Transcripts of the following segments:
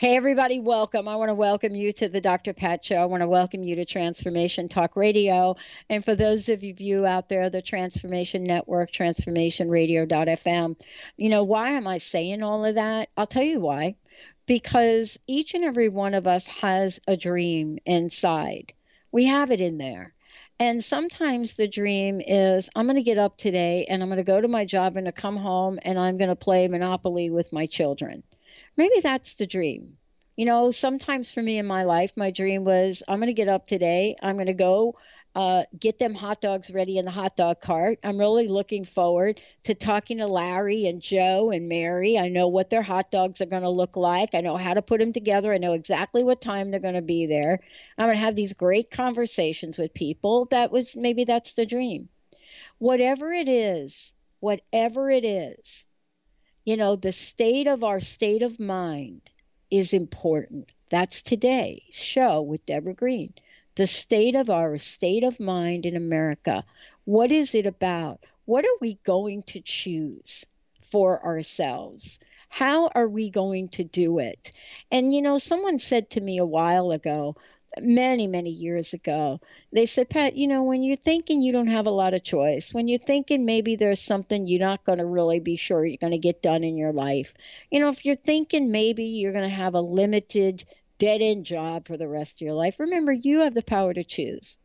Hey, everybody, welcome. I want to welcome you to the Dr. Pat Show. I want to welcome you to Transformation Talk Radio. And for those of you out there, the Transformation Network, transformationradio.fm. You know, why am I saying all of that? I'll tell you why. Because each and every one of us has a dream inside, we have it in there. And sometimes the dream is I'm going to get up today and I'm going to go to my job and to come home and I'm going to play Monopoly with my children maybe that's the dream. You know, sometimes for me in my life, my dream was I'm going to get up today, I'm going to go uh, get them hot dogs ready in the hot dog cart. I'm really looking forward to talking to Larry and Joe and Mary. I know what their hot dogs are going to look like. I know how to put them together. I know exactly what time they're going to be there. I'm going to have these great conversations with people. That was maybe that's the dream. Whatever it is, whatever it is, you know, the state of our state of mind is important. That's today's show with Deborah Greene. The state of our state of mind in America. What is it about? What are we going to choose for ourselves? How are we going to do it? And you know, someone said to me a while ago, many, many years ago. They said, Pat, you know, when you're thinking you don't have a lot of choice, when you're thinking maybe there's something you're not going to really be sure you're going to get done in your life, you know, if you're thinking maybe you're going to have a limited dead end job for the rest of your life, remember you have the power to choose.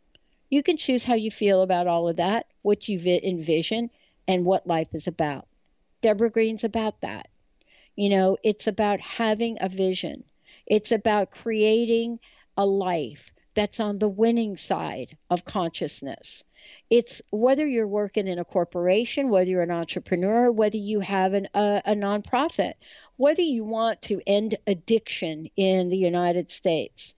You can choose how you feel about all of that, what you envision, and what life is about. Deborah Greene's about that. You know, it's about having a vision. It's about creating a life that's on the winning side of consciousness. It's whether you're working in a corporation, whether you're an entrepreneur, whether you have an, a, a nonprofit, whether you want to end addiction in the United States.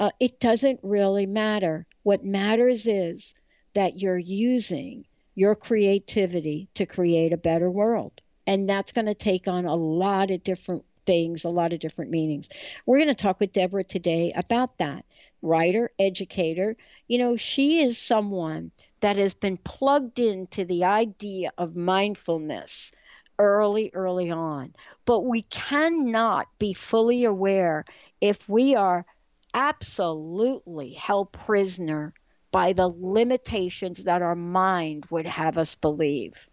Uh, it doesn't really matter. What matters is that you're using your creativity to create a better world. And that's going to take on a lot of different things, a lot of different meanings. We're going to talk with Deborah today about that. Writer, educator, you know, she is someone that has been plugged into the idea of mindfulness early, early on. But we cannot be fully aware if we are absolutely held prisoner by the limitations that our mind would have us believe.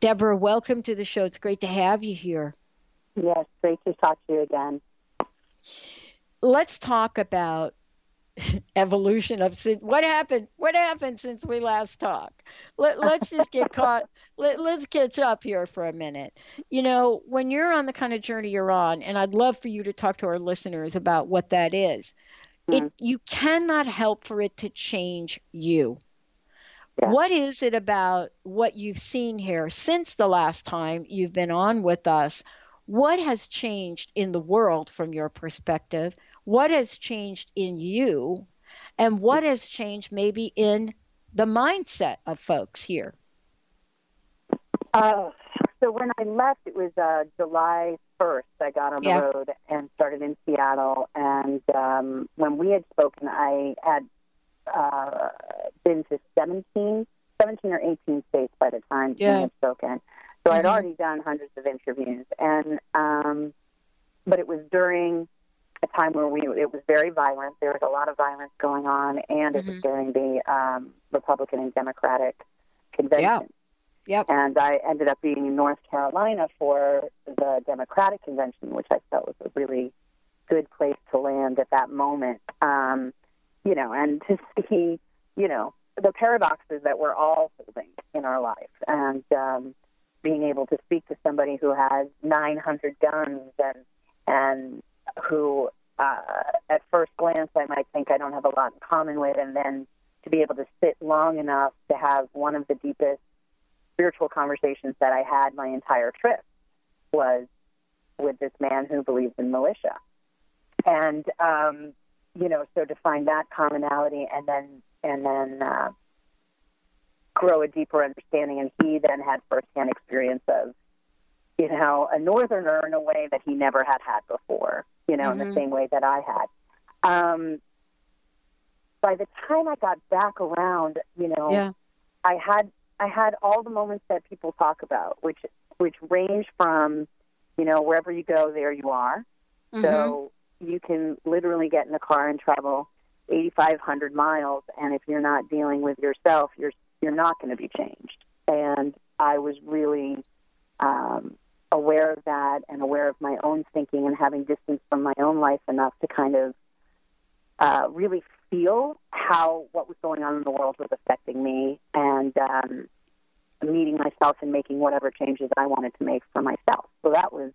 Deborah, welcome to the show. It's great to have you here. Yes, great to talk to you again. Let's talk about evolution of what happened what happened since we last talked Let, let's just get caught let, let's catch up here for a minute you know when you're on the kind of journey you're on and i'd love for you to talk to our listeners about what that is mm-hmm. it you cannot help for it to change you yeah. what is it about what you've seen here since the last time you've been on with us what has changed in the world from your perspective? What has changed in you? And what has changed maybe in the mindset of folks here? Uh, so when I left, it was uh, July 1st. I got on the yeah. road and started in Seattle. And um, when we had spoken, I had uh, been to 17, 17 or 18 states by the time yeah. we had spoken. So mm-hmm. I'd already done hundreds of interviews, and um, but it was during a time where we it was very violent. There was a lot of violence going on, and mm-hmm. it was mm-hmm. during the um, Republican and Democratic convention. Yeah. Yep. And I ended up being in North Carolina for the Democratic convention, which I felt was a really good place to land at that moment. Um, you know, and to see, you know, the paradoxes that we're all holding in our life, and um, being able to speak to somebody who has 900 guns and and who uh, at first glance I might think I don't have a lot in common with, and then to be able to sit long enough to have one of the deepest spiritual conversations that I had my entire trip was with this man who believes in militia. And um, you know, so to find that commonality and then and then uh, grow a deeper understanding, and he then had firsthand experience of you know a northerner in a way that he never had had before, you know, mm-hmm. in the mm-hmm. same way that I had. Um, by the time I got back around, you know, yeah. I had I had all the moments that people talk about, which which range from, you know, wherever you go, there you are. Mm-hmm. So you can literally get in a car and travel 8,500 miles, and if you're not dealing with yourself, you're you're not going to be changed. And I was really um, aware of that and aware of my own thinking and having distance from my own life enough to kind of uh, really feel how what was going on in the world was affecting me and um, meeting myself and making whatever changes I wanted to make for myself. So that was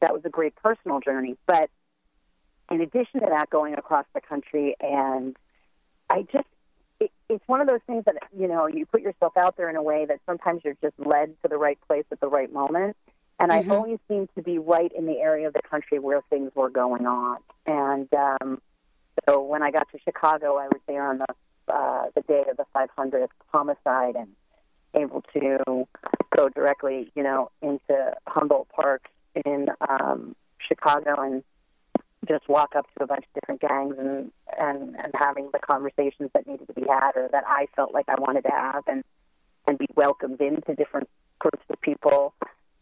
that was a great personal journey. But in addition to that, going across the country and I just it, it's one of those things that you know you put yourself out there in a way that sometimes you're just led to the right place at the right moment. And mm-hmm. I've always seemed to be right in the area of the country where things were going on. And um, so when I got to Chicago, I was there on the uh, the day of the 500th homicide and able to go directly, you know, into Humboldt Park in um, Chicago and just walk up to a bunch of different gangs and, and and having the conversations that needed to be had or that I felt like I wanted to have and and be welcomed into different groups of people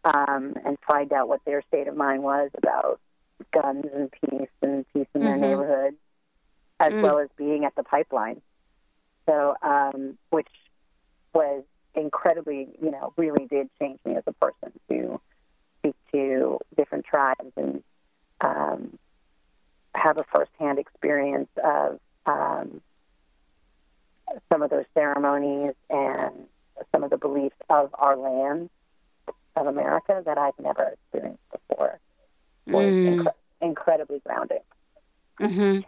um, and find out what their state of mind was about guns and peace and peace in their mm-hmm. neighborhood, as mm. well as being at the pipeline. So, um, which was incredibly, you know, really did change me as a person to speak to different tribes and um, have a firsthand experience of um, some of those ceremonies and some of the beliefs of our land of America that I've never experienced before was mm. inc- incredibly grounding. Mm-hmm.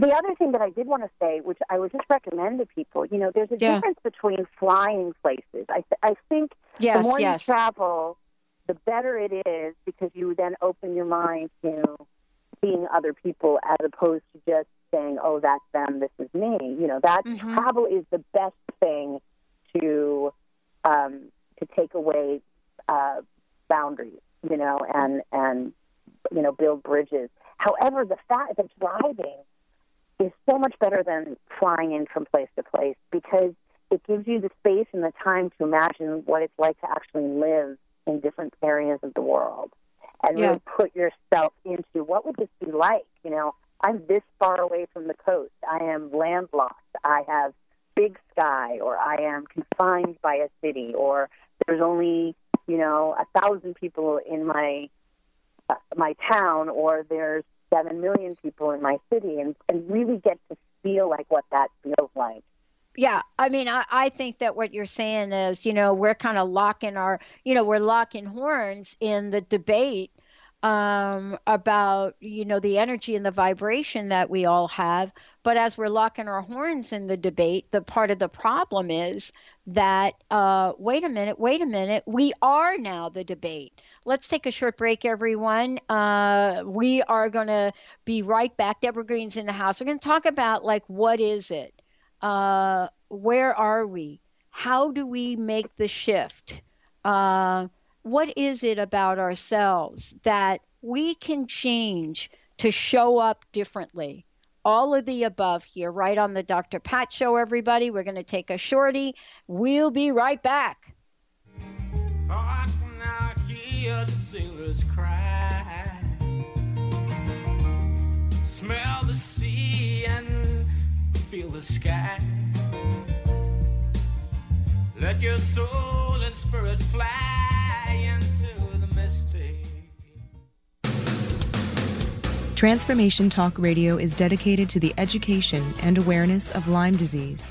The other thing that I did want to say, which I would just recommend to people, you know, there's a yeah. difference between flying places. I, th- I think yes, the more yes. you travel, the better it is because you then open your mind to seeing other people as opposed to just saying, "Oh, that's them. This is me." You know, that mm-hmm. travel is the best thing to um, to take away uh, boundaries. You know, and and you know, build bridges. However, the fact that driving is so much better than flying in from place to place because it gives you the space and the time to imagine what it's like to actually live in different areas of the world and yeah. really put yourself into what would this be like? You know, I'm this far away from the coast. I am landlocked. I have big sky, or I am confined by a city, or there's only you know a thousand people in my uh, my town, or there's seven million people in my city, and and really get to feel like what that feels like yeah i mean I, I think that what you're saying is you know we're kind of locking our you know we're locking horns in the debate um, about you know the energy and the vibration that we all have. But as we're locking our horns in the debate the part of the problem is that uh, wait a minute wait a minute we are now the debate. Let's take a short break everyone. Uh, we are going to be right back. Deborah Greene's in the house. We're going to talk about like what is it uh, where are we? How do we make the shift? Uh, what is it about ourselves that we can change to show up differently? All of the above here, right on the Dr. Pat Show, everybody. We're going to take a shorty. We'll be right back. Smell the sea and feel the sky. Let your soul and spirit fly into the mystic. Transformation Talk Radio is dedicated to the education and awareness of Lyme disease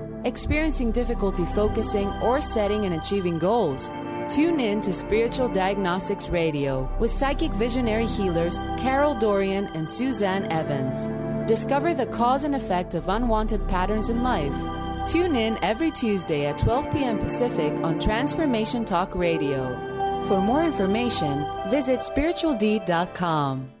Experiencing difficulty focusing or setting and achieving goals? Tune in to Spiritual Diagnostics Radio with psychic visionary healers Carol Dorian and Suzanne Evans. Discover the cause and effect of unwanted patterns in life. Tune in every Tuesday at 12 p.m. Pacific on Transformation Talk Radio. For more information, visit spiritualdeed.com.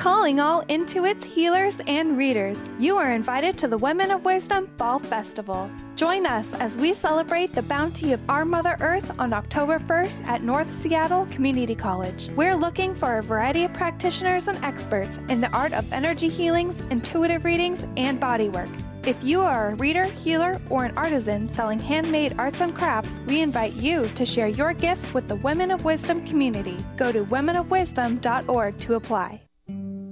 Calling all Intuits, healers, and readers, you are invited to the Women of Wisdom Fall Festival. Join us as we celebrate the bounty of our Mother Earth on October 1st at North Seattle Community College. We're looking for a variety of practitioners and experts in the art of energy healings, intuitive readings, and bodywork. If you are a reader, healer, or an artisan selling handmade arts and crafts, we invite you to share your gifts with the Women of Wisdom community. Go to womenofwisdom.org to apply.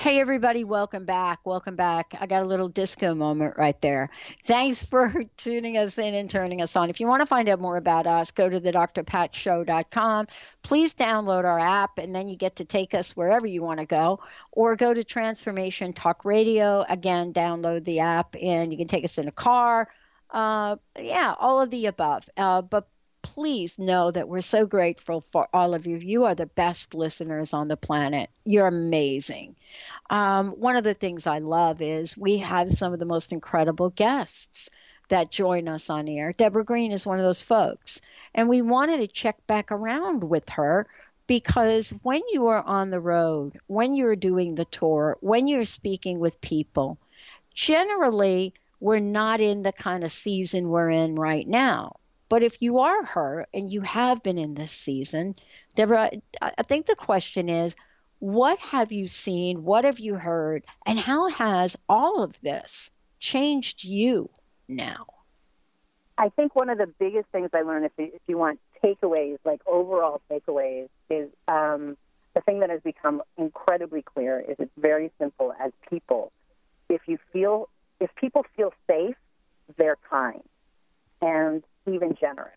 Hey, everybody, welcome back. Welcome back. I got a little disco moment right there. Thanks for tuning us in and turning us on. If you want to find out more about us, go to the drpatshow.com. Please download our app, and then you get to take us wherever you want to go. Or go to Transformation Talk Radio. Again, download the app, and you can take us in a car. Uh, yeah, all of the above. Uh, but please know that we're so grateful for all of you. You are the best listeners on the planet. You're amazing. Um, one of the things I love is we have some of the most incredible guests that join us on air. Deborah Greene is one of those folks. And we wanted to check back around with her because when you are on the road, when you're doing the tour, when you're speaking with people, generally we're not in the kind of season we're in right now. But if you are her and you have been in this season, Deborah, I think the question is what have you seen? What have you heard? And how has all of this changed you now? I think one of the biggest things I learned, if you, if you want takeaways, like overall takeaways, is um, the thing that has become incredibly clear is it's very simple as people. If you feel, if people feel safe, they're kind. And even generous.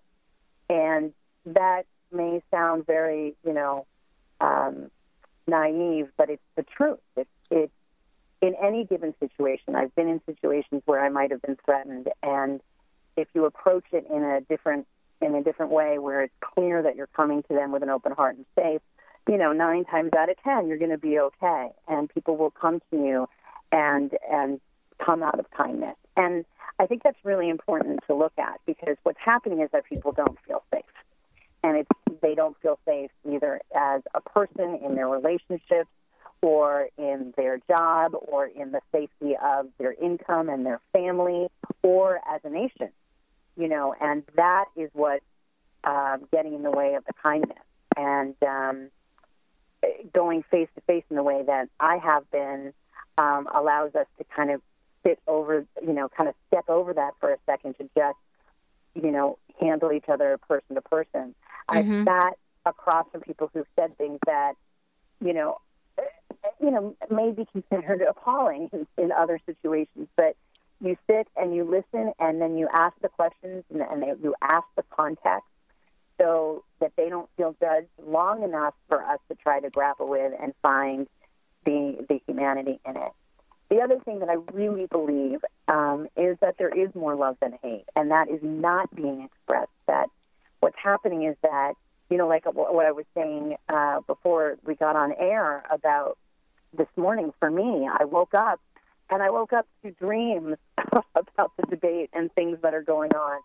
And that may sound very, you know, um, naive, but it's the truth. It's, it's in any given situation. I've been in situations where I might have been threatened, and if you approach it in a different in a different way, where it's clear that you're coming to them with an open heart and faith, you know, nine times out of ten, you're going to be okay, and people will come to you and and come out of kindness. And I think that's really important to look at because what's happening is that people don't feel safe, and it's they don't feel safe either as a person in their relationships or in their job or in the safety of their income and their family or as a nation you know and that is what um, getting in the way of the kindness. And um, going face to face in the way that I have been um, allows us to kind of sit over, you know, kind of step over that for a second to just, you know, handle each other person to person. Mm-hmm. I've sat across from people who've said things that, you know, you know, may be considered appalling in, in other situations, but you sit and you listen and then you ask the questions and, and they, you ask the context so that they don't feel judged long enough for us to try to grapple with and find the the humanity in it. The other thing that I really believe um, is that there is more love than hate, and that is not being expressed. That what's happening is that you know, like what I was saying uh, before we got on air about this morning. For me, I woke up and I woke up to dreams about the debate and things that are going on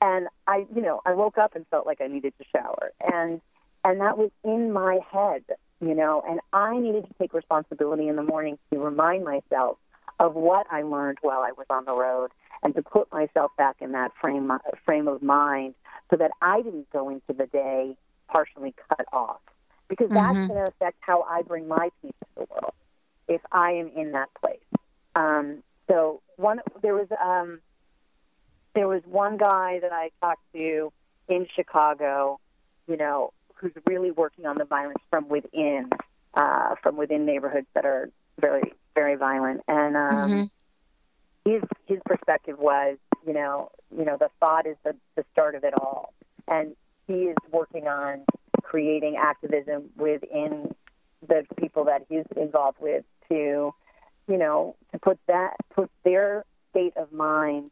and I, you know, I woke up and felt like I needed to shower, and and that was in my head, you know, and I needed to take responsibility in the morning to remind myself of what I learned while I was on the road, and to put myself back in that frame frame of mind, so that I didn't go into the day partially cut off, because that's Mm-hmm. going to affect how I bring my peace to the world if I am in that place. Um, so one, there was. Um, there was one guy that I talked to in Chicago, you know, who's really working on the violence from within, uh, from within neighborhoods that are very, very violent. And um, Mhm. his his perspective was, you know, you know, the thought is the, the start of it all, and he is working on creating activism within the people that he's involved with to, you know, to put that put their state of mind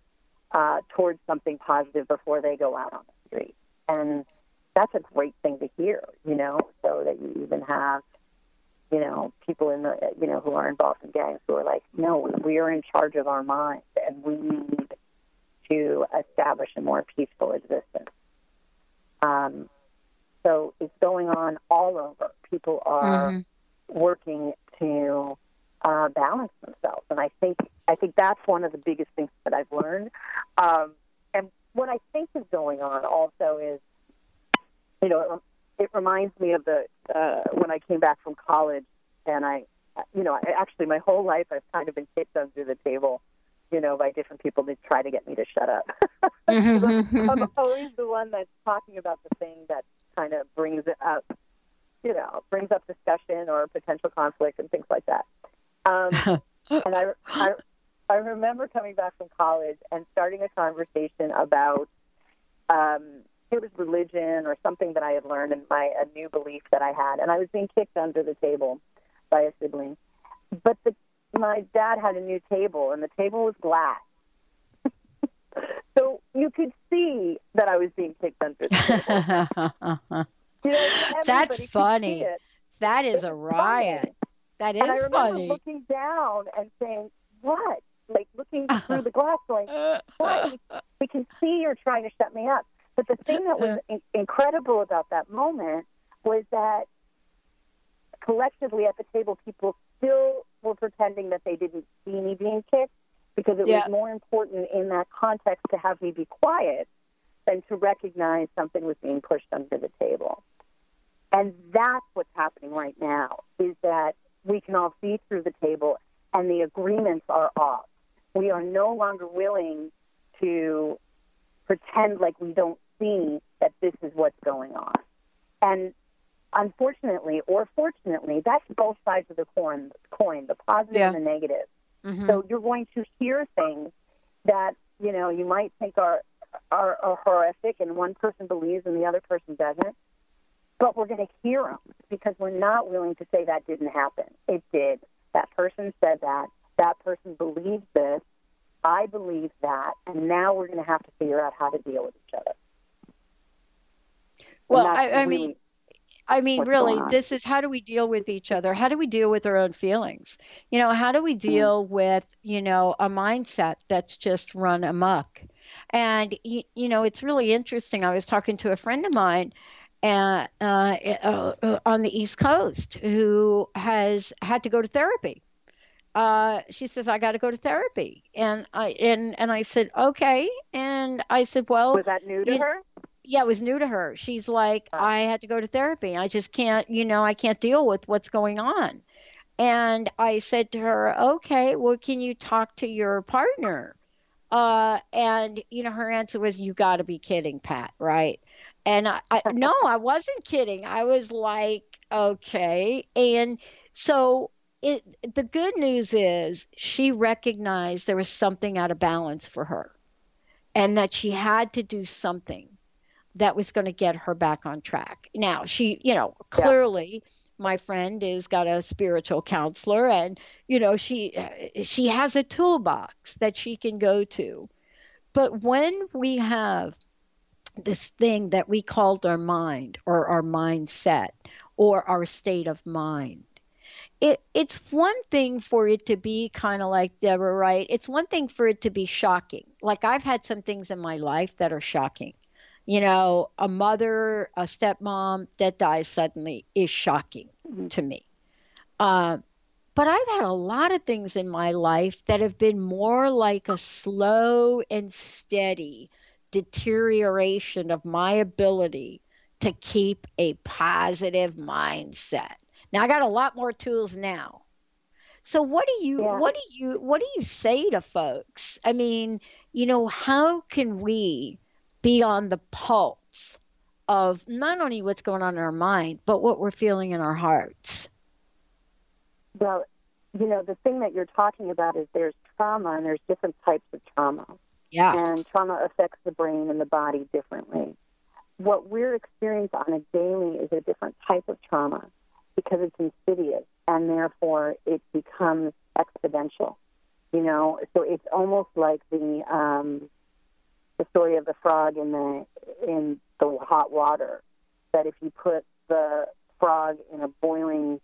uh, towards something positive before they go out on the street. And that's a great thing to hear, you know, so that you even have, you know, people in the, you know, who are involved in gangs who are like, no, we are in charge of our minds and we need to establish a more peaceful existence. Um, so it's going on all over. People are Mhm. working to uh, balance themselves, and I think I think that's one of the biggest things that I've learned. Um, and what I think is going on also is, you know, it, it reminds me of the uh, when I came back from college, and I, you know, I, actually my whole life I've kind of been kicked under the table, you know, by different people to try to get me to shut up. I'm always the one that's talking about the thing that kind of brings it up, you know, brings up discussion or potential conflict and things like that. Um, and I, I, I remember coming back from college and starting a conversation about um, it was religion or something that I had learned and my a new belief that I had, and I was being kicked under the table by a sibling. But the, my dad had a new table, and the table was glass. so you could see that I was being kicked under the table. You know, That's funny. That is a riot. funny. That And I remember funny. looking down and saying, "What?" Like looking through the glass, going, "What? We can see you're trying to shut me up." But the thing that was uh, in- incredible about that moment was that collectively at the table, people still were pretending that they didn't see me being kicked because it Yeah. was more important in that context to have me be quiet than to recognize something was being pushed under the table. And that's what's happening right now is that we can all see through the table and the agreements are off. We are no longer willing to pretend like we don't see that this is what's going on. And unfortunately or fortunately, that's both sides of the coin, coin the positive Yeah. and the negative. Mhm. So you're going to hear things that, you know, you might think are are, are horrific and one person believes and the other person doesn't. But we're going to hear them because we're not willing to say that didn't happen. It did. That person said that. That person believes this. I believe that. And now we're going to have to figure out how to deal with each other. Well, I, I mean, I mean, really, this is how do we deal with each other? How do we deal with our own feelings? You know, how do we mm-hmm. deal mm-hmm. with, you know, a mindset that's just run amok? And, you, you know, it's really interesting. I was talking to a friend of mine uh, uh, uh, on the East Coast who has had to go to therapy. Uh, she says, "I got to go to therapy," and I and and I said, "Okay," and I said, "Well, was that new to her?" Yeah, it was new to her. She's like. I had to go to therapy. I just can't, you know, I can't deal with what's going on. And I said to her, okay, well, can you talk to your partner? Uh, and, you know, her answer was, you got to be kidding, Pat, right? And I, I no, I wasn't kidding. I was like, okay. And so it, the good news is she recognized there was something out of balance for her and that she had to do something that was going to get her back on track. Now, she, you know, clearly yeah. my friend is got a spiritual counselor and, you know, she she has a toolbox that she can go to. But when we have this thing that we called our mind or our mindset or our state of mind, it it's one thing for it to be kind of like Deborah, right? It's one thing for it to be shocking. Like I've had some things in my life that are shocking you know, a mother, a stepmom that dies suddenly is shocking mm-hmm. to me. Uh, but I've had a lot of things in my life that have been more like a slow and steady deterioration of my ability to keep a positive mindset. Now I got a lot more tools now. So what do you yeah. what do you what do you say to folks? I mean, you know, how can we be on the pulse of not only what's going on in our mind, but what we're feeling in our hearts. Well, you know, the thing that you're talking about is there's trauma and there's different types of trauma. Yeah. And trauma affects the brain and the body differently. What we're experiencing on a daily is a different type of trauma because it's insidious and therefore it becomes exponential. You know, so it's almost like the um, the story of the frog in the in the hot water. That if you put the frog in a boiling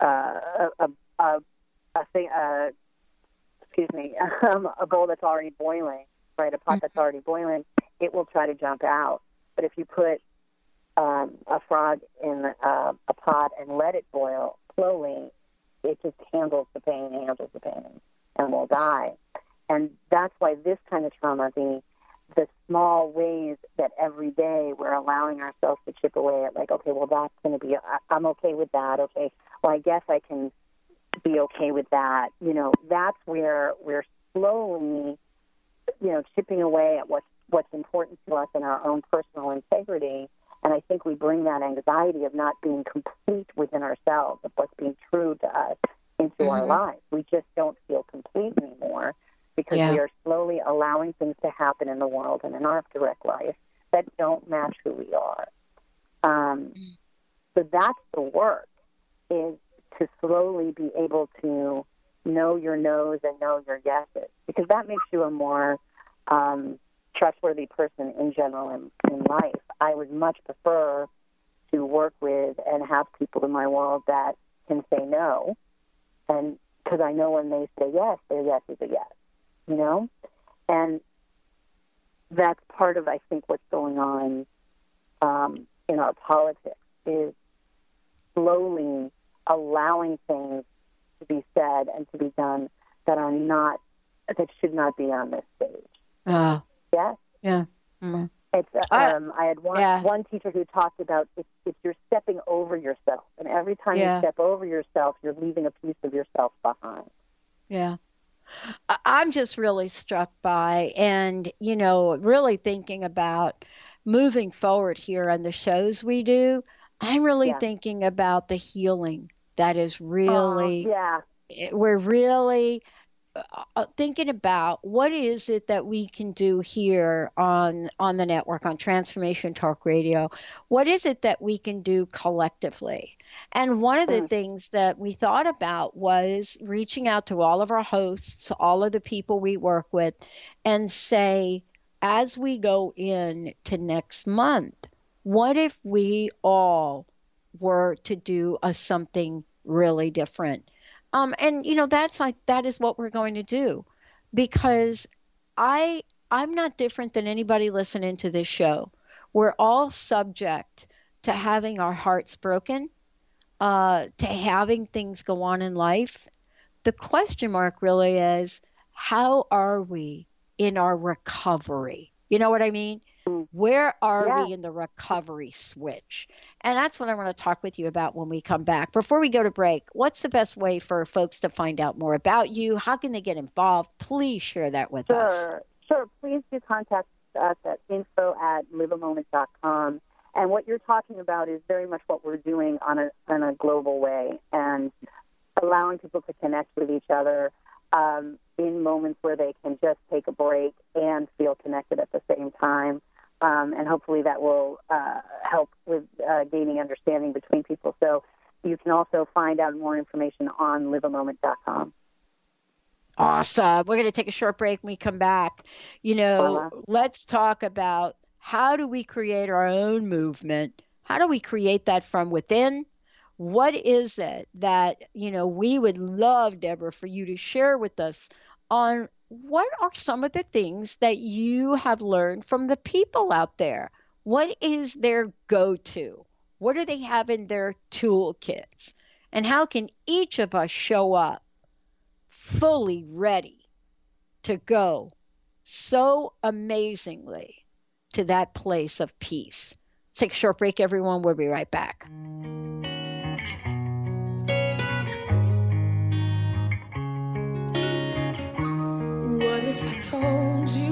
uh, a, a, a thing, uh, excuse me, um, a bowl that's already boiling, right? A pot that's already boiling, it will try to jump out. But if you put um, a frog in uh, a pot and let it boil slowly, it just handles the pain, handles the pain, and will die. And that's why this kind of trauma, the the small ways that every day we're allowing ourselves to chip away at, like, okay, well, that's going to be, I, I'm okay with that. Okay, well, I guess I can be okay with that. You know, that's where we're slowly, you know, chipping away at what's what's important to us in our own personal integrity. And I think we bring that anxiety of not being complete within ourselves, of what's being true to us, into mm-hmm. our lives. We just don't feel complete anymore because yeah. we are slowly allowing things to happen in the world and in our direct life that don't match who we are. Um, so that's the work is to slowly be able to know your no's and know your yeses because that makes you a more um, trustworthy person in general in, in life. I would much prefer to work with and have people in my world that can say no, and because I know when they say yes, their yes is a yes you know? And that's part of, I think, what's going on um, in our politics is slowly allowing things to be said and to be done that are not, that should not be on this stage. Uh, yes? Yeah. Mm-hmm. It's, um, I had one, yeah. one teacher who talked about if, if you're stepping over yourself, and every time yeah. you step over yourself, you're leaving a piece of yourself behind. Yeah. I'm just really struck by and, you know, really thinking about moving forward here on the shows we do. I'm really yeah. thinking about the healing that is really, uh, yeah. We're really, uh, thinking about what is it that we can do here on on the network on Transformation Talk Radio. What is it that we can do collectively? And one of the mm. things that we thought about was reaching out to all of our hosts, all of the people we work with, and say, as we go in to next month, what if we all were to do a something really different? Um, and you know that's like that is what we're going to do because I I'm not different than anybody listening to this show. We're all subject to having our hearts broken, uh, to having things go on in life. The question mark really is how are we in our recovery? You know what I mean? Mm. Where are yeah. we in the recovery switch? And that's what I want to talk with you about when we come back. Before we go to break, what's the best way for folks to find out more about you? How can they get involved? Please share that with sure. us. Sure. Please do contact us at info at liveamoment.com. And what you're talking about is very much what we're doing on a, on a global way and allowing people to connect with each other um, in moments where they can just take a break and feel connected at the same time um, and hopefully that will uh, help with uh, gaining understanding between people. So you can also find out more information on liveamoment.com. Awesome. We're going to take a short break when we come back. You know, uh-huh. let's talk about how do we create our own movement? How do we create that from within? What is it that, you know, we would love, Deborah, for you to share with us on what are some of the things that you have learned from the people out there? What is their go to? What do they have in their toolkits? And how can each of us show up fully ready to go so amazingly to that place of peace? take a short break, everyone. We'll be right back. What if I told you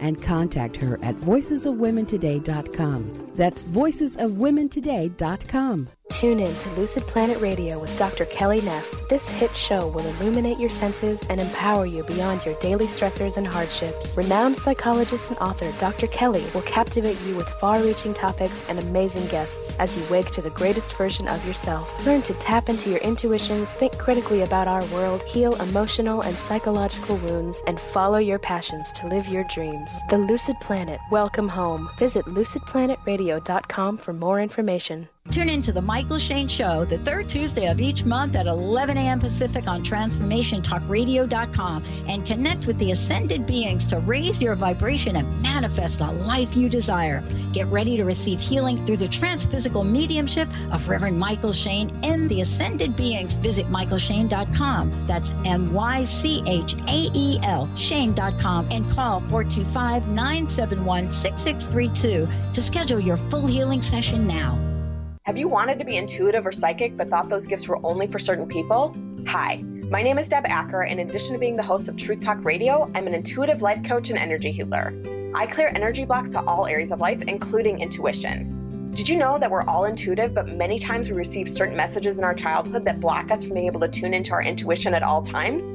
and contact her at voicesofwomentoday.com. That's voicesofwomentoday.com. Tune in to Lucid Planet Radio with Dr. Kelly Neff. This hit show will illuminate your senses and empower you beyond your daily stressors and hardships. Renowned psychologist and author Dr. Kelly will captivate you with far reaching topics and amazing guests as you wake to the greatest version of yourself. Learn to tap into your intuitions, think critically about our world, heal emotional and psychological wounds, and follow your passions to live your dreams. The Lucid Planet. Welcome home. Visit lucidplanetradio.com for more information. Tune in to The Mychael Shane Show the third Tuesday of each month at 11 a.m. Pacific on TransformationTalkRadio.com and connect with the ascended beings to raise your vibration and manifest the life you desire. Get ready to receive healing through the transphysical mediumship of Reverend Mychael Shane and the ascended beings. Visit MychaelShane.com. That's M Y C H A E L Shane.com and call 425 971 6632 to schedule your full healing session now. Have you wanted to be intuitive or psychic but thought those gifts were only for certain people? Hi, my name is Deb Acker, and in addition to being the host of Truth Talk Radio, I'm an intuitive life coach and energy healer. I clear energy blocks to all areas of life, including intuition. Did you know that we're all intuitive, but many times we receive certain messages in our childhood that block us from being able to tune into our intuition at all times?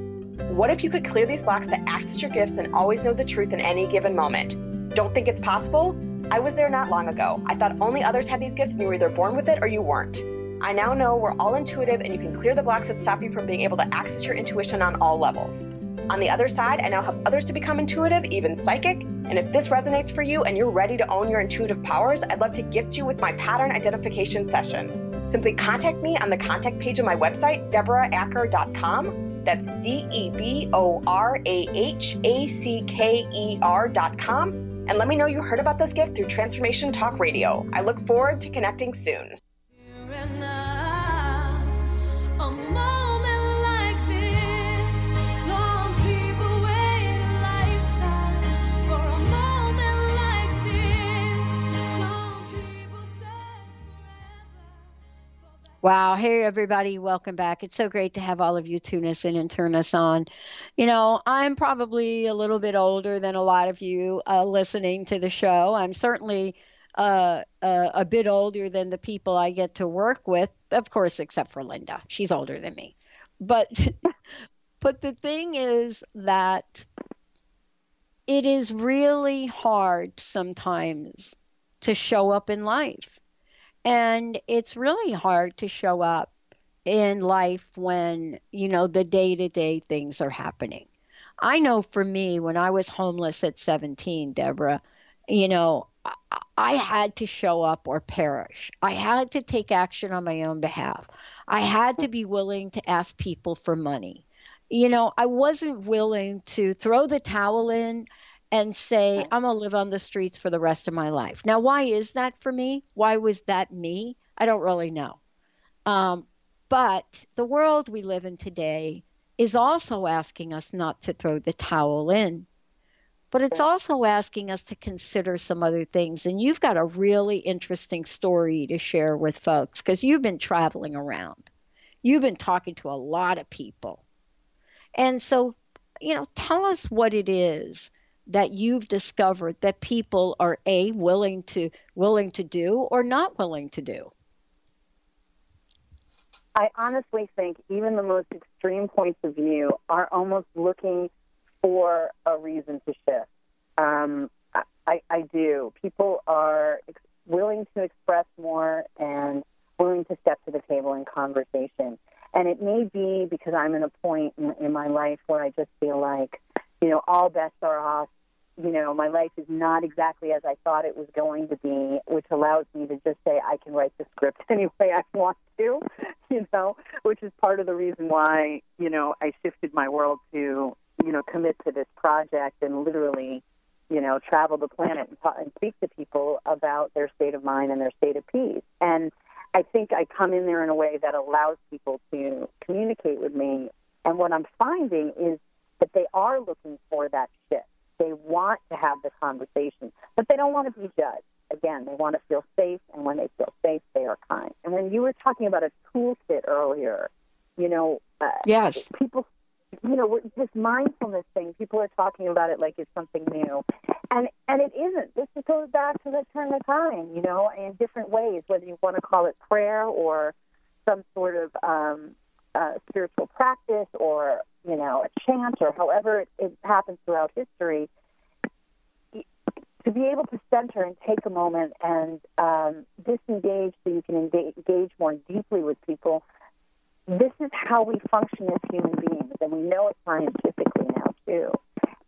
What if you could clear these blocks to access your gifts and always know the truth in any given moment? Don't think it's possible? I was there not long ago. I thought only others had these gifts and you were either born with it or you weren't. I now know we're all intuitive and you can clear the blocks that stop you from being able to access your intuition on all levels. On the other side, I now help others to become intuitive, even psychic. And if this resonates for you and you're ready to own your intuitive powers, I'd love to gift you with my pattern identification session. Simply contact me on the contact page of my website, deborahacker.com. That's D E B O R A H A C K E R.com. And let me know you heard about this gift through Transformation Talk Radio. I look forward to connecting soon. Wow. Hey, everybody. Welcome back. It's so great to have all of you tune us in and turn us on. You know, I'm probably a little bit older than a lot of you uh, listening to the show. I'm certainly uh, uh, a bit older than the people I get to work with, of course, except for Linda. She's older than me. But, but the thing is that it is really hard sometimes to show up in life and it's really hard to show up in life when, you know, the day to day things are happening. I know for me, when I was homeless at 17, Deborah, you know, I had to show up or perish. I had to take action on my own behalf. I had to be willing to ask people for money. You know, I wasn't willing to throw the towel in and say, I'm going to live on the streets for the rest of my life. Now, why is that for me? Why was that me? I don't really know. Um, but the world we live in today is also asking us not to throw the towel in, but it's also asking us to consider some other things. And you've got a really interesting story to share with folks because you've been traveling around, you've been talking to a lot of people. And so, you know, tell us what it is that you've discovered that people are a willing to willing to do or not willing to do? I honestly think even the most extreme points of view are almost looking for a reason to shift. Um, I, I do. People are ex- willing to express more and willing to step to the table in conversation. And it may be because i'm in a point in, in my life where i just feel like you know, all bets are off you know, my life is not exactly as I thought it was going to be, which allows me to just say I can write the script any way I want to, you know, which is part of the reason why, you know, I shifted my world to, you know, commit to this project and literally, you know, travel the planet and, talk, and speak to people about their state of mind and their state of peace. And I think I come in there in a way that allows people to communicate with me. And what I'm finding is that they are looking for that shift they want to have the conversation, but they don't want to be judged. Again, they want to feel safe, and when they feel safe, they are kind. And when you were talking about a toolkit earlier, you know, uh, yes, people, you know, this mindfulness thing, people are talking about it like it's something new, and and it isn't. This goes back to the turn of time, you know, in different ways, whether you want to call it prayer or some sort of um, spiritual practice or you know a chant or however it, it happens throughout history to be able to center and take a moment and um, disengage so you can engage more deeply with people this is how we function as human beings and we know it scientifically now too.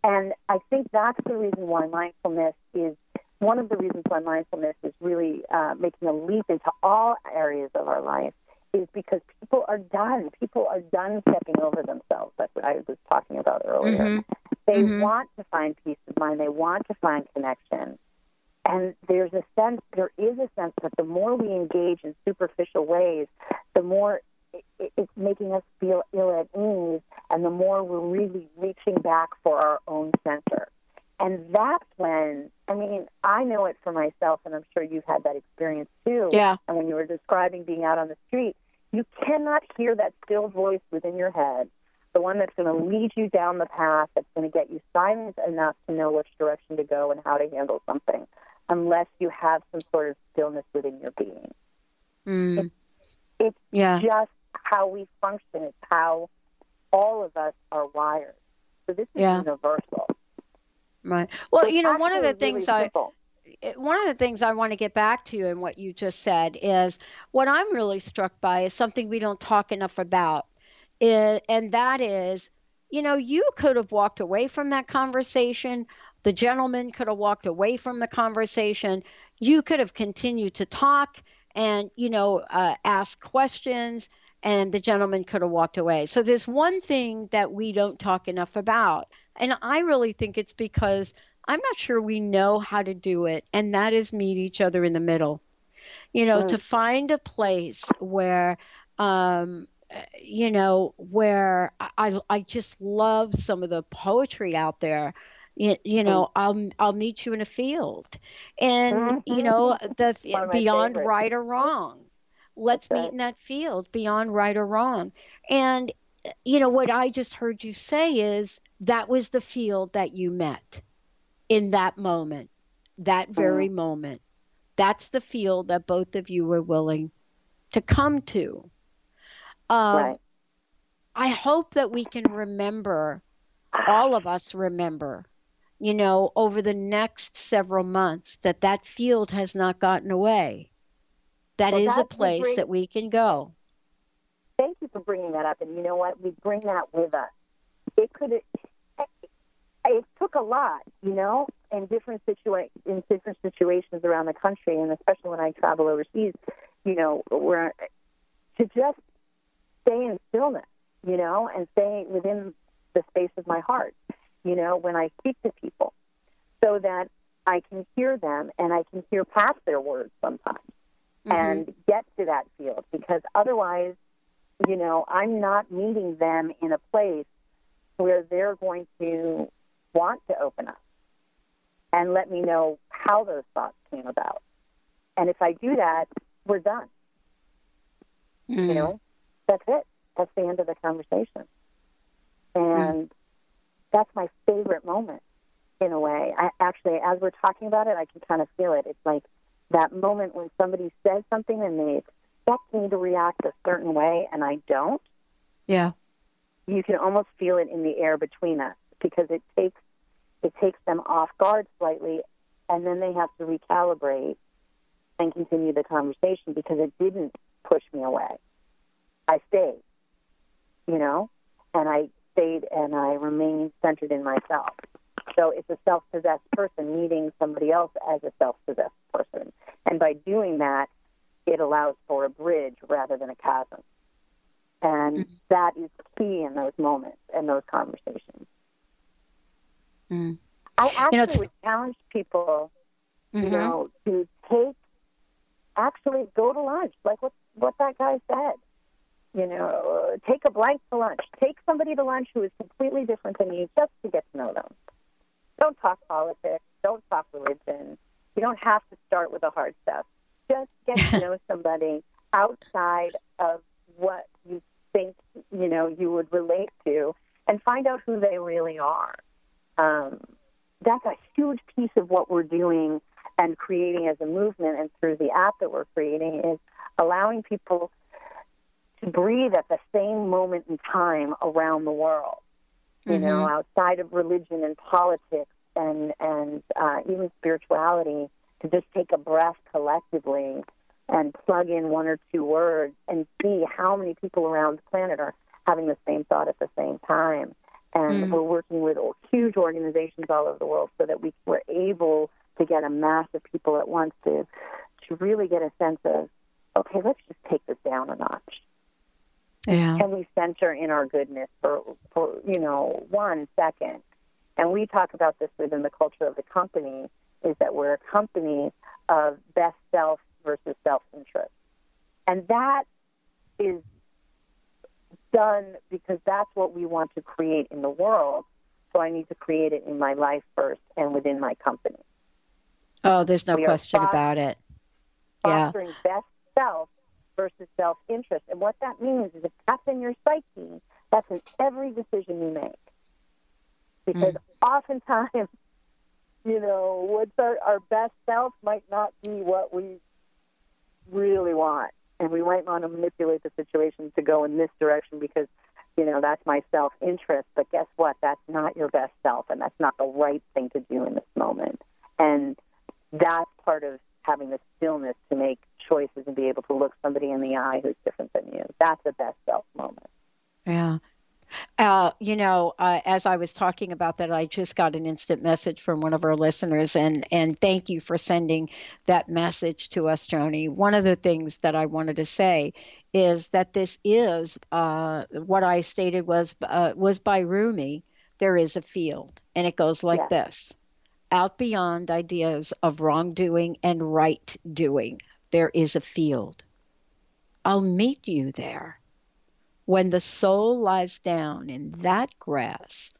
And i think that's the reason why mindfulness is one of the reasons why mindfulness is really uh, making a leap into all areas of our life is because people are done. People are done stepping over themselves. That's what I was talking about earlier. Mm-hmm. They mm-hmm. want to find peace of mind. They want to find connection. And there's a sense, there is a sense that the more we engage in superficial ways, the more it's making us feel ill at ease, and the more we're really reaching back for our own center. And that's when, I mean, I know it for myself, and I'm sure you've had that experience too. Yeah. And when you were describing being out on the street, you cannot hear that still voice within your head, the one that's going to lead you down the path, that's going to get you silent enough to know which direction to go and how to handle something, unless you have some sort of stillness within your being. Mm. It's, it's yeah. just how we function. It's how all of us are wired. So this is yeah. universal. Right. Well, you know, one of the things really I one of the things I want to get back to and what you just said is what I'm really struck by is something we don't talk enough about. It, and that is, you know, you could have walked away from that conversation. The gentleman could have walked away from the conversation. You could have continued to talk and, you know, uh, ask questions, and the gentleman could have walked away. So there's one thing that we don't talk enough about. And I really think it's because I'm not sure we know how to do it, and that is meet each other in the middle. You know, mm. to find a place where, um, you know, where I I just love some of the poetry out there. You, you know, mm. I'll I'll meet you in a field, and mm-hmm. you know the beyond favorites. right or wrong. Let's That's meet in that field beyond right or wrong. And you know what I just heard you say is that was the field that you met in that moment, that very mm-hmm. moment. That's the field that both of you were willing to come to. Um, right. I hope that we can remember, all of us remember, you know, over the next several months, that that field has not gotten away. That well, is a place great... that we can go. Thank you for bringing that up. And you know what? We bring that with us. It could it took a lot, you know, in different situa- in different situations around the country, and especially when I travel overseas, you know, where to just stay in stillness, you know, and stay within the space of my heart, you know, when I speak to people, so that I can hear them and I can hear past their words sometimes mm-hmm. and get to that field because otherwise, you know, I'm not meeting them in a place where they're going to want to open up and let me know how those thoughts came about. And if I do that, we're done. Mm. You know, that's it. That's the end of the conversation. And mm. that's my favorite moment in a way. I actually, as we're talking about it, I can kind of feel it. It's like that moment when somebody says something and they expect me to react a certain way and I don't. Yeah. You can almost feel it in the air between us because it takes it takes them off guard slightly, and then they have to recalibrate and continue the conversation because it didn't push me away. I stayed, you know, and I stayed and I remained centered in myself. So it's a self possessed person meeting somebody else as a self possessed person. And by doing that, it allows for a bridge rather than a chasm. And mm-hmm. that is key in those moments and those conversations. Mm. I actually you know, would challenge people, mm-hmm. you know, to take actually go to lunch, like what what that guy said. You know, take a blank to lunch. Take somebody to lunch who is completely different than you, just to get to know them. Don't talk politics. Don't talk religion. You don't have to start with the hard stuff. Just get to know somebody outside of what you think you know you would relate to, and find out who they really are um, that's a huge piece of what we're doing and creating as a movement and through the app that we're creating is allowing people to breathe at the same moment in time around the world you mm-hmm. know outside of religion and politics and and uh, even spirituality to just take a breath collectively and plug in one or two words and see how many people around the planet are having the same thought at the same time and mm. we're working with huge organizations all over the world so that we were able to get a mass of people at once to to really get a sense of okay, let's just take this down a notch. Yeah. Can we center in our goodness for for you know one second? And we talk about this within the culture of the company is that we're a company of best self versus self interest, and that is done because that's what we want to create in the world. So I need to create it in my life first and within my company. Oh, there's no we question about it. Fostering yeah. best self versus self interest. And what that means is if that's in your psyche, that's in every decision you make. Because mm. oftentimes, you know, what's our, our best self might not be what we really want and we might want to manipulate the situation to go in this direction because you know that's my self interest but guess what that's not your best self and that's not the right thing to do in this moment and that's part of having the stillness to make choices and be able to look somebody in the eye who's different than you. That's the best self moment. Yeah. Uh, you know, uh, as I was talking about that, I just got an instant message from one of our listeners, and and thank you for sending that message to us, Joni. One of the things that I wanted to say is that this is uh, what I stated was uh, was by Rumi. There is a field, and it goes like yes. this: out beyond ideas of wrongdoing and right doing, there is a field. I'll meet you there when the soul lies down in that grass,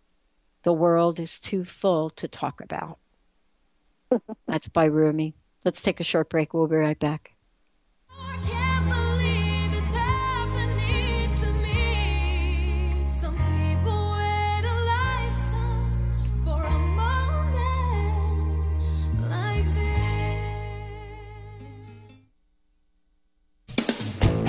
the world is too full to talk about. That's by Rumi. Let's take a short break. We'll be right back.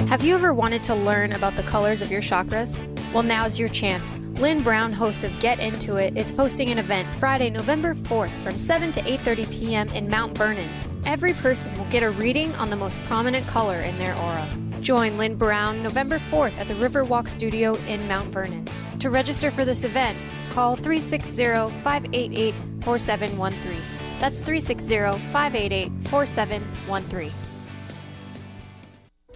Have you ever wanted to learn about the colors of your chakras? Well, now's your chance. Lynn Brown, host of Get Into It, is hosting an event Friday, November 4th from 7 to 8:30 p.m. in Mount Vernon. Every person will get a reading on the most prominent color in their aura. Join Lynn Brown November 4th at the Riverwalk Studio in Mount Vernon. To register for this event, call 360-588-4713. That's 360-588-4713.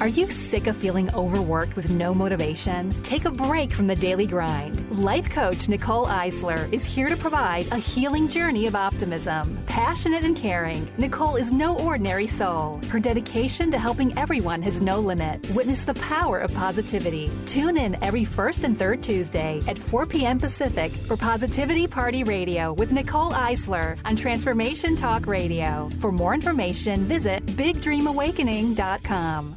Are you sick of feeling overworked with no motivation? Take a break from the daily grind. Life coach Nicole Eisler is here to provide a healing journey of optimism. Passionate and caring, Nicole is no ordinary soul. Her dedication to helping everyone has no limit. Witness the power of positivity. Tune in every first and third Tuesday at 4 p.m. Pacific for Positivity Party Radio with Nicole Eisler on Transformation Talk Radio. For more information, visit BigDreamAwakening.com.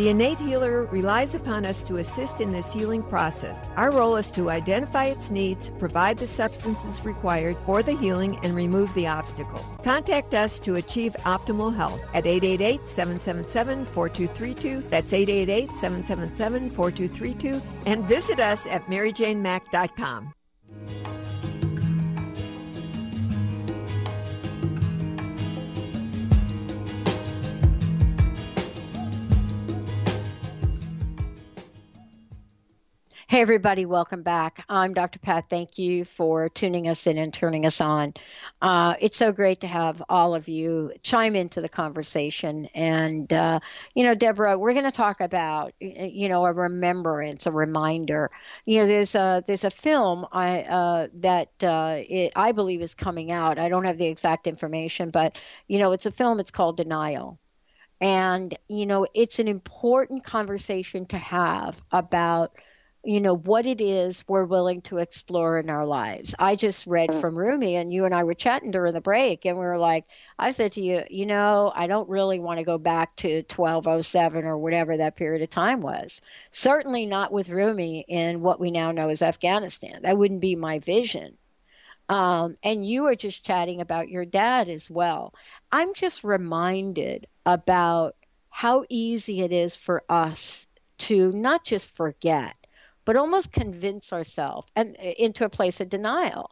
The innate healer relies upon us to assist in this healing process. Our role is to identify its needs, provide the substances required for the healing, and remove the obstacle. Contact us to achieve optimal health at 888 777 4232. That's 888 777 4232. And visit us at maryjanemack.com. Hey, everybody, welcome back. I'm Dr. Pat. Thank you for tuning us in and turning us on. Uh, it's so great to have all of you chime into the conversation. And, uh, you know, Deborah, we're going to talk about, you know, a remembrance, a reminder. You know, there's a, there's a film I, uh, that uh, it, I believe is coming out. I don't have the exact information, but, you know, it's a film, it's called Denial. And, you know, it's an important conversation to have about – you know what it is we're willing to explore in our lives. I just read mm. from rumi and you and i were chatting during the break and we were like i said to you you know i don't really want to go back to 1207 or whatever that period of time was. Certainly not with rumi in what we now know as afghanistan. That wouldn't be my vision. Um, and you were just chatting about your dad as well. I'm just reminded about how easy it is for us to not just forget, but almost convince ourselves and uh, into a place of denial.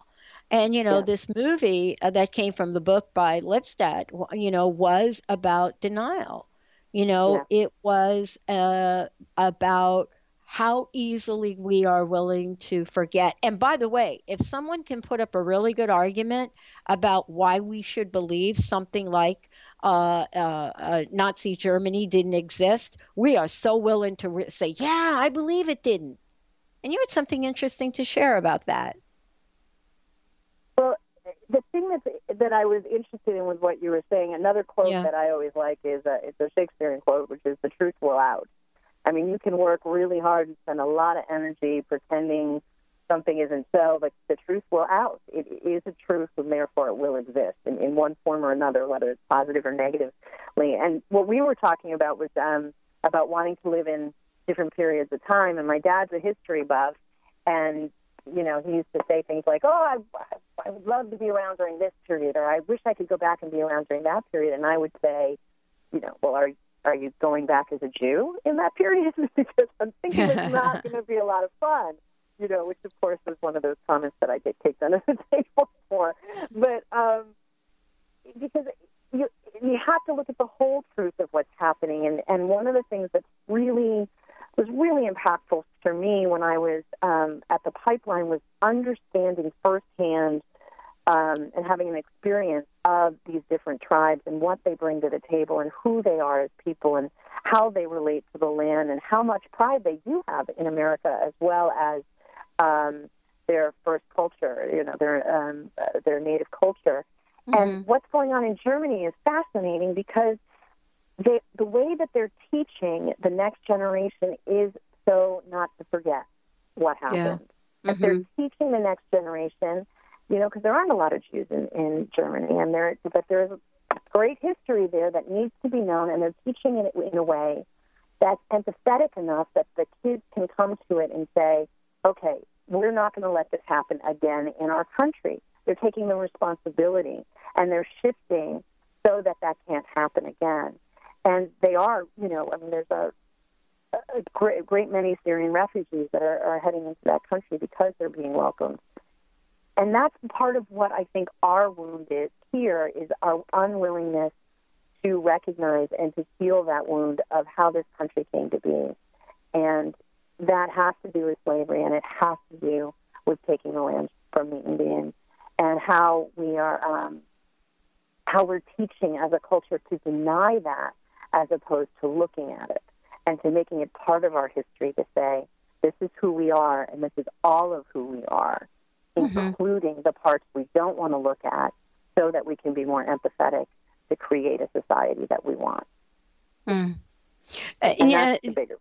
And you know, yeah. this movie uh, that came from the book by Lipstadt, you know, was about denial. You know, yeah. it was uh, about how easily we are willing to forget. And by the way, if someone can put up a really good argument about why we should believe something like uh, uh, uh, Nazi Germany didn't exist, we are so willing to re- say, yeah, I believe it didn't. And you had something interesting to share about that. Well, the thing that that I was interested in with what you were saying, another quote yeah. that I always like is a, it's a Shakespearean quote, which is "The truth will out." I mean, you can work really hard and spend a lot of energy pretending something isn't so, but the truth will out. It is a truth, and therefore it will exist in, in one form or another, whether it's positive or negatively. And what we were talking about was um, about wanting to live in different periods of time. And my dad's a history buff, and you know, he used to say things like, "Oh, I, I would love to be around during this period," or "I wish I could go back and be around during that period." And I would say, you know, well, are are you going back as a Jew in that period? because I'm thinking it's not going to be a lot of fun, you know, which of course was one of those comments that I get kicked under the table for. But um, because you you have to look at the whole truth of what's happening, and and one of the things that's really was really impactful for me when I was um, at the pipeline was understanding firsthand um, and having an experience of these different tribes and what they bring to the table and who they are as people and how they relate to the land and how much pride they do have in America as well as um, their first culture, you know, their um, their native culture. Mm-hmm. And what's going on in Germany is fascinating because they, the way that they're teaching the next generation is so not to forget what happened. Yeah. Mm-hmm. they're teaching the next generation you know, because there aren't a lot of Jews in, in Germany, and there, but there's great history there that needs to be known, and they're teaching it in a way that's empathetic enough that the kids can come to it and say, okay, we're not going to let this happen again in our country. They're taking the responsibility and they're shifting so that that can't happen again. And they are, you know, I mean, there's a, a great, great many Syrian refugees that are, are heading into that country because they're being welcomed and that's part of what I think our wound is here is our unwillingness to recognize and to heal that wound of how this country came to be. And that has to do with slavery and it has to do with taking the land from the Indians and how we are um, how we're teaching as a culture to deny that as opposed to looking at it and to making it part of our history to say this is who we are and this is all of who we are mm-hmm. including the parts we don't want to look at, so that we can be more empathetic to create a society that we want. Mm. Uh, and yeah, that's the bigger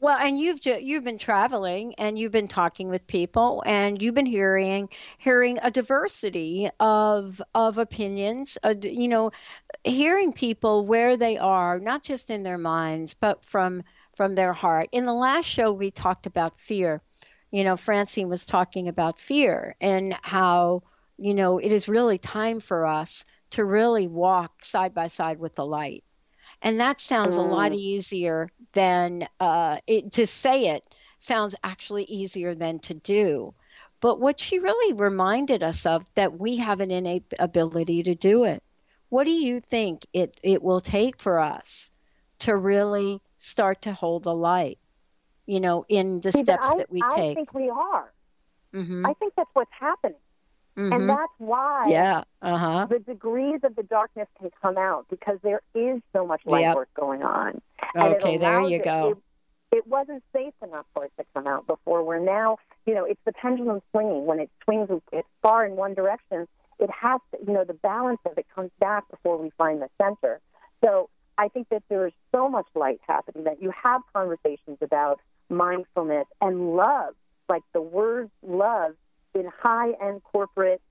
well, and you've ju- you've been traveling and you've been talking with people and you've been hearing hearing a diversity of of opinions. Uh, you know, hearing people where they are, not just in their minds, but from from their heart. In the last show, we talked about fear you know, Francine was talking about fear and how, you know, it is really time for us to really walk side by side with the light. And that sounds mm. a lot mm. easier than uh, it, to say it sounds actually easier than to do. But what she really reminded us of that we have an innate ability to do it. What do you think it, it will take for us to really start to hold the light? you know, in the See, steps I, that we I take. I think we are. Mm-hmm. I think that's what's happening. Mm-hmm. And that's why yeah. uh-huh. the degrees of the darkness can come out because there is so much light yep. work going on. Okay, there you it, go. It, it wasn't safe enough for it to come out before. We're now, you know, it's the pendulum swinging. When it swings it's far in one direction, it has to, you know, the balance of it comes back before we find the center. So I think that there is so much light happening that you have conversations about mindfulness, and love, like the word love in high end corporate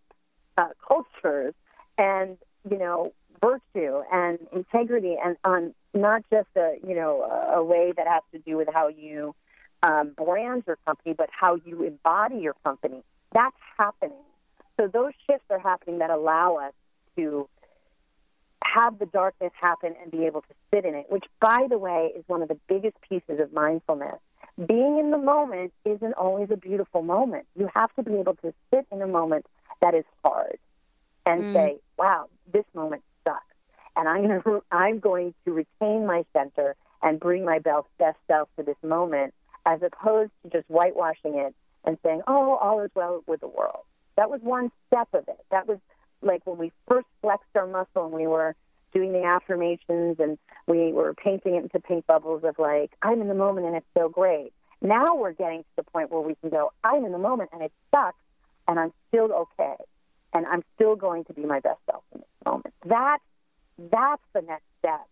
uh, cultures, and you know virtue and integrity, and on not just a you know a, a way that has to do with how you um, brand your company, but how you embody your company. That's happening. So those shifts are happening that allow us to have the darkness happen and be able to sit in it, which, by the way, is one of the biggest pieces of mindfulness. Being in the moment isn't always a beautiful moment. You have to be able to sit in a moment that is hard and mm. say, wow, this moment sucks. And I'm, gonna, I'm going to retain my center and bring my best self to this moment as opposed to just whitewashing it and saying, oh, all is well with the world. That was one step of it. That was like when we first flexed our muscle and we were doing the affirmations and we were painting it into pink bubbles of like, I'm in the moment and it's so great. Now we're getting to the point where we can go, I'm in the moment and it sucks and I'm still okay. And I'm still going to be my best self in this moment. That, that's the next step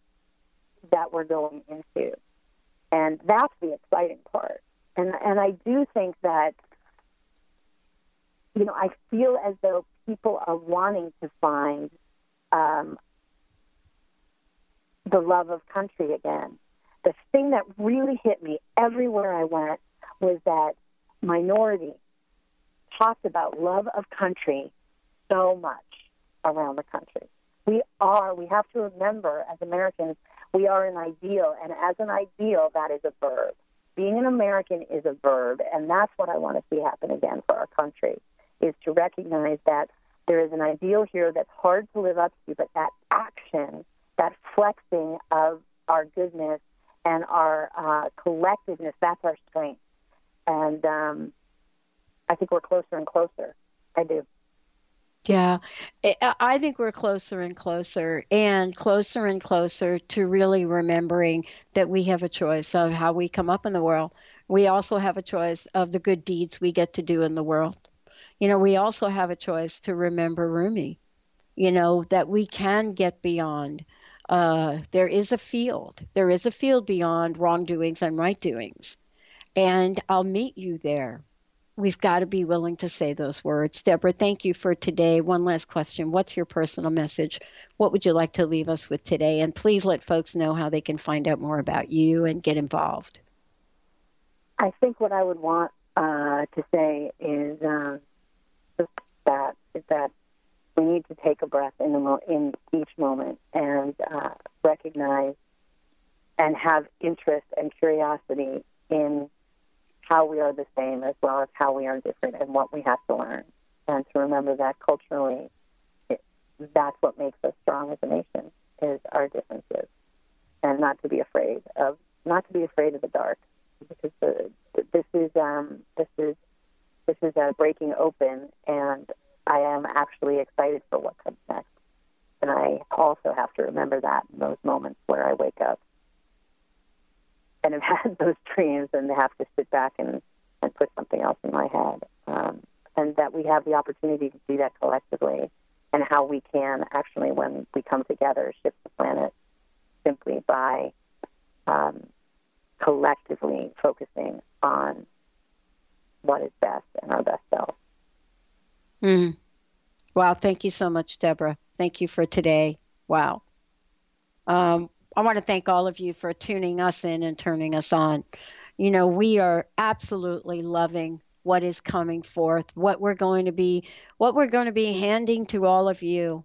that we're going into. And that's the exciting part. And, and I do think that, you know, I feel as though people are wanting to find um, the love of country again. The thing that really hit me everywhere I went was that minority talked about love of country so much around the country. We are, we have to remember as Americans, we are an ideal, and as an ideal, that is a verb. Being an American is a verb, and that's what I want to see happen again for our country, is to recognize that there is an ideal here that's hard to live up to, but that action, that flexing of our goodness and our uh, collectiveness, that's our strength. And um, I think we're closer and closer. I do. Yeah, I think we're closer and closer and closer and closer to really remembering that we have a choice of how we come up in the world. We also have a choice of the good deeds we get to do in the world. You know, we also have a choice to remember Rumi, you know, that we can get beyond. Uh, there is a field. There is a field beyond wrongdoings and right doings. And I'll meet you there we've got to be willing to say those words. Deborah, thank you for today. One last question. What's your personal message? What would you like to leave us with today? And please let folks know how they can find out more about you and get involved. I think what I would want uh, to say is uh, that is that we need to take a breath in the in each moment and uh, recognize and have interest and curiosity in how we are the same as well as how we are different and what we have to learn. And to remember that culturally, it, that's what makes us strong as a nation is our differences, and not to be afraid of not to be afraid of the dark, because the, this is um, this is this is a breaking open, and I am actually excited for what comes next. And I also have to remember that in those moments where I wake up and have had those dreams and have to sit back and, and put something else in my head. Um, and that we have the opportunity to do that collectively and how we can actually, when we come together, shift the planet simply by um, collectively focusing on what is best and our best self. Mm. Wow. Thank you so much, Deborah. Thank you for today. Wow. Um, I want to thank all of you for tuning us in and turning us on. You know, we are absolutely loving what is coming forth, what we're going to be, what we're going to be handing to all of you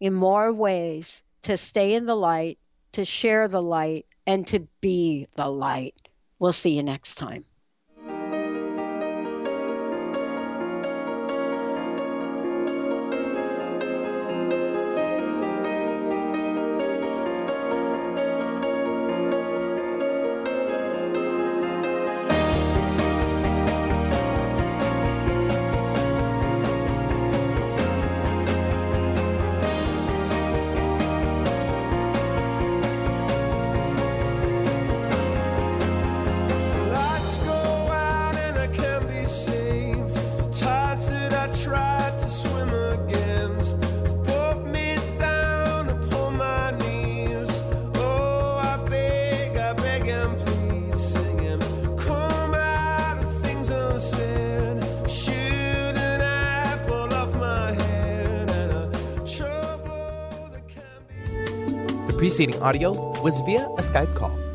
in more ways to stay in the light, to share the light, and to be the light. We'll see you next time. Preceding audio was via a Skype call.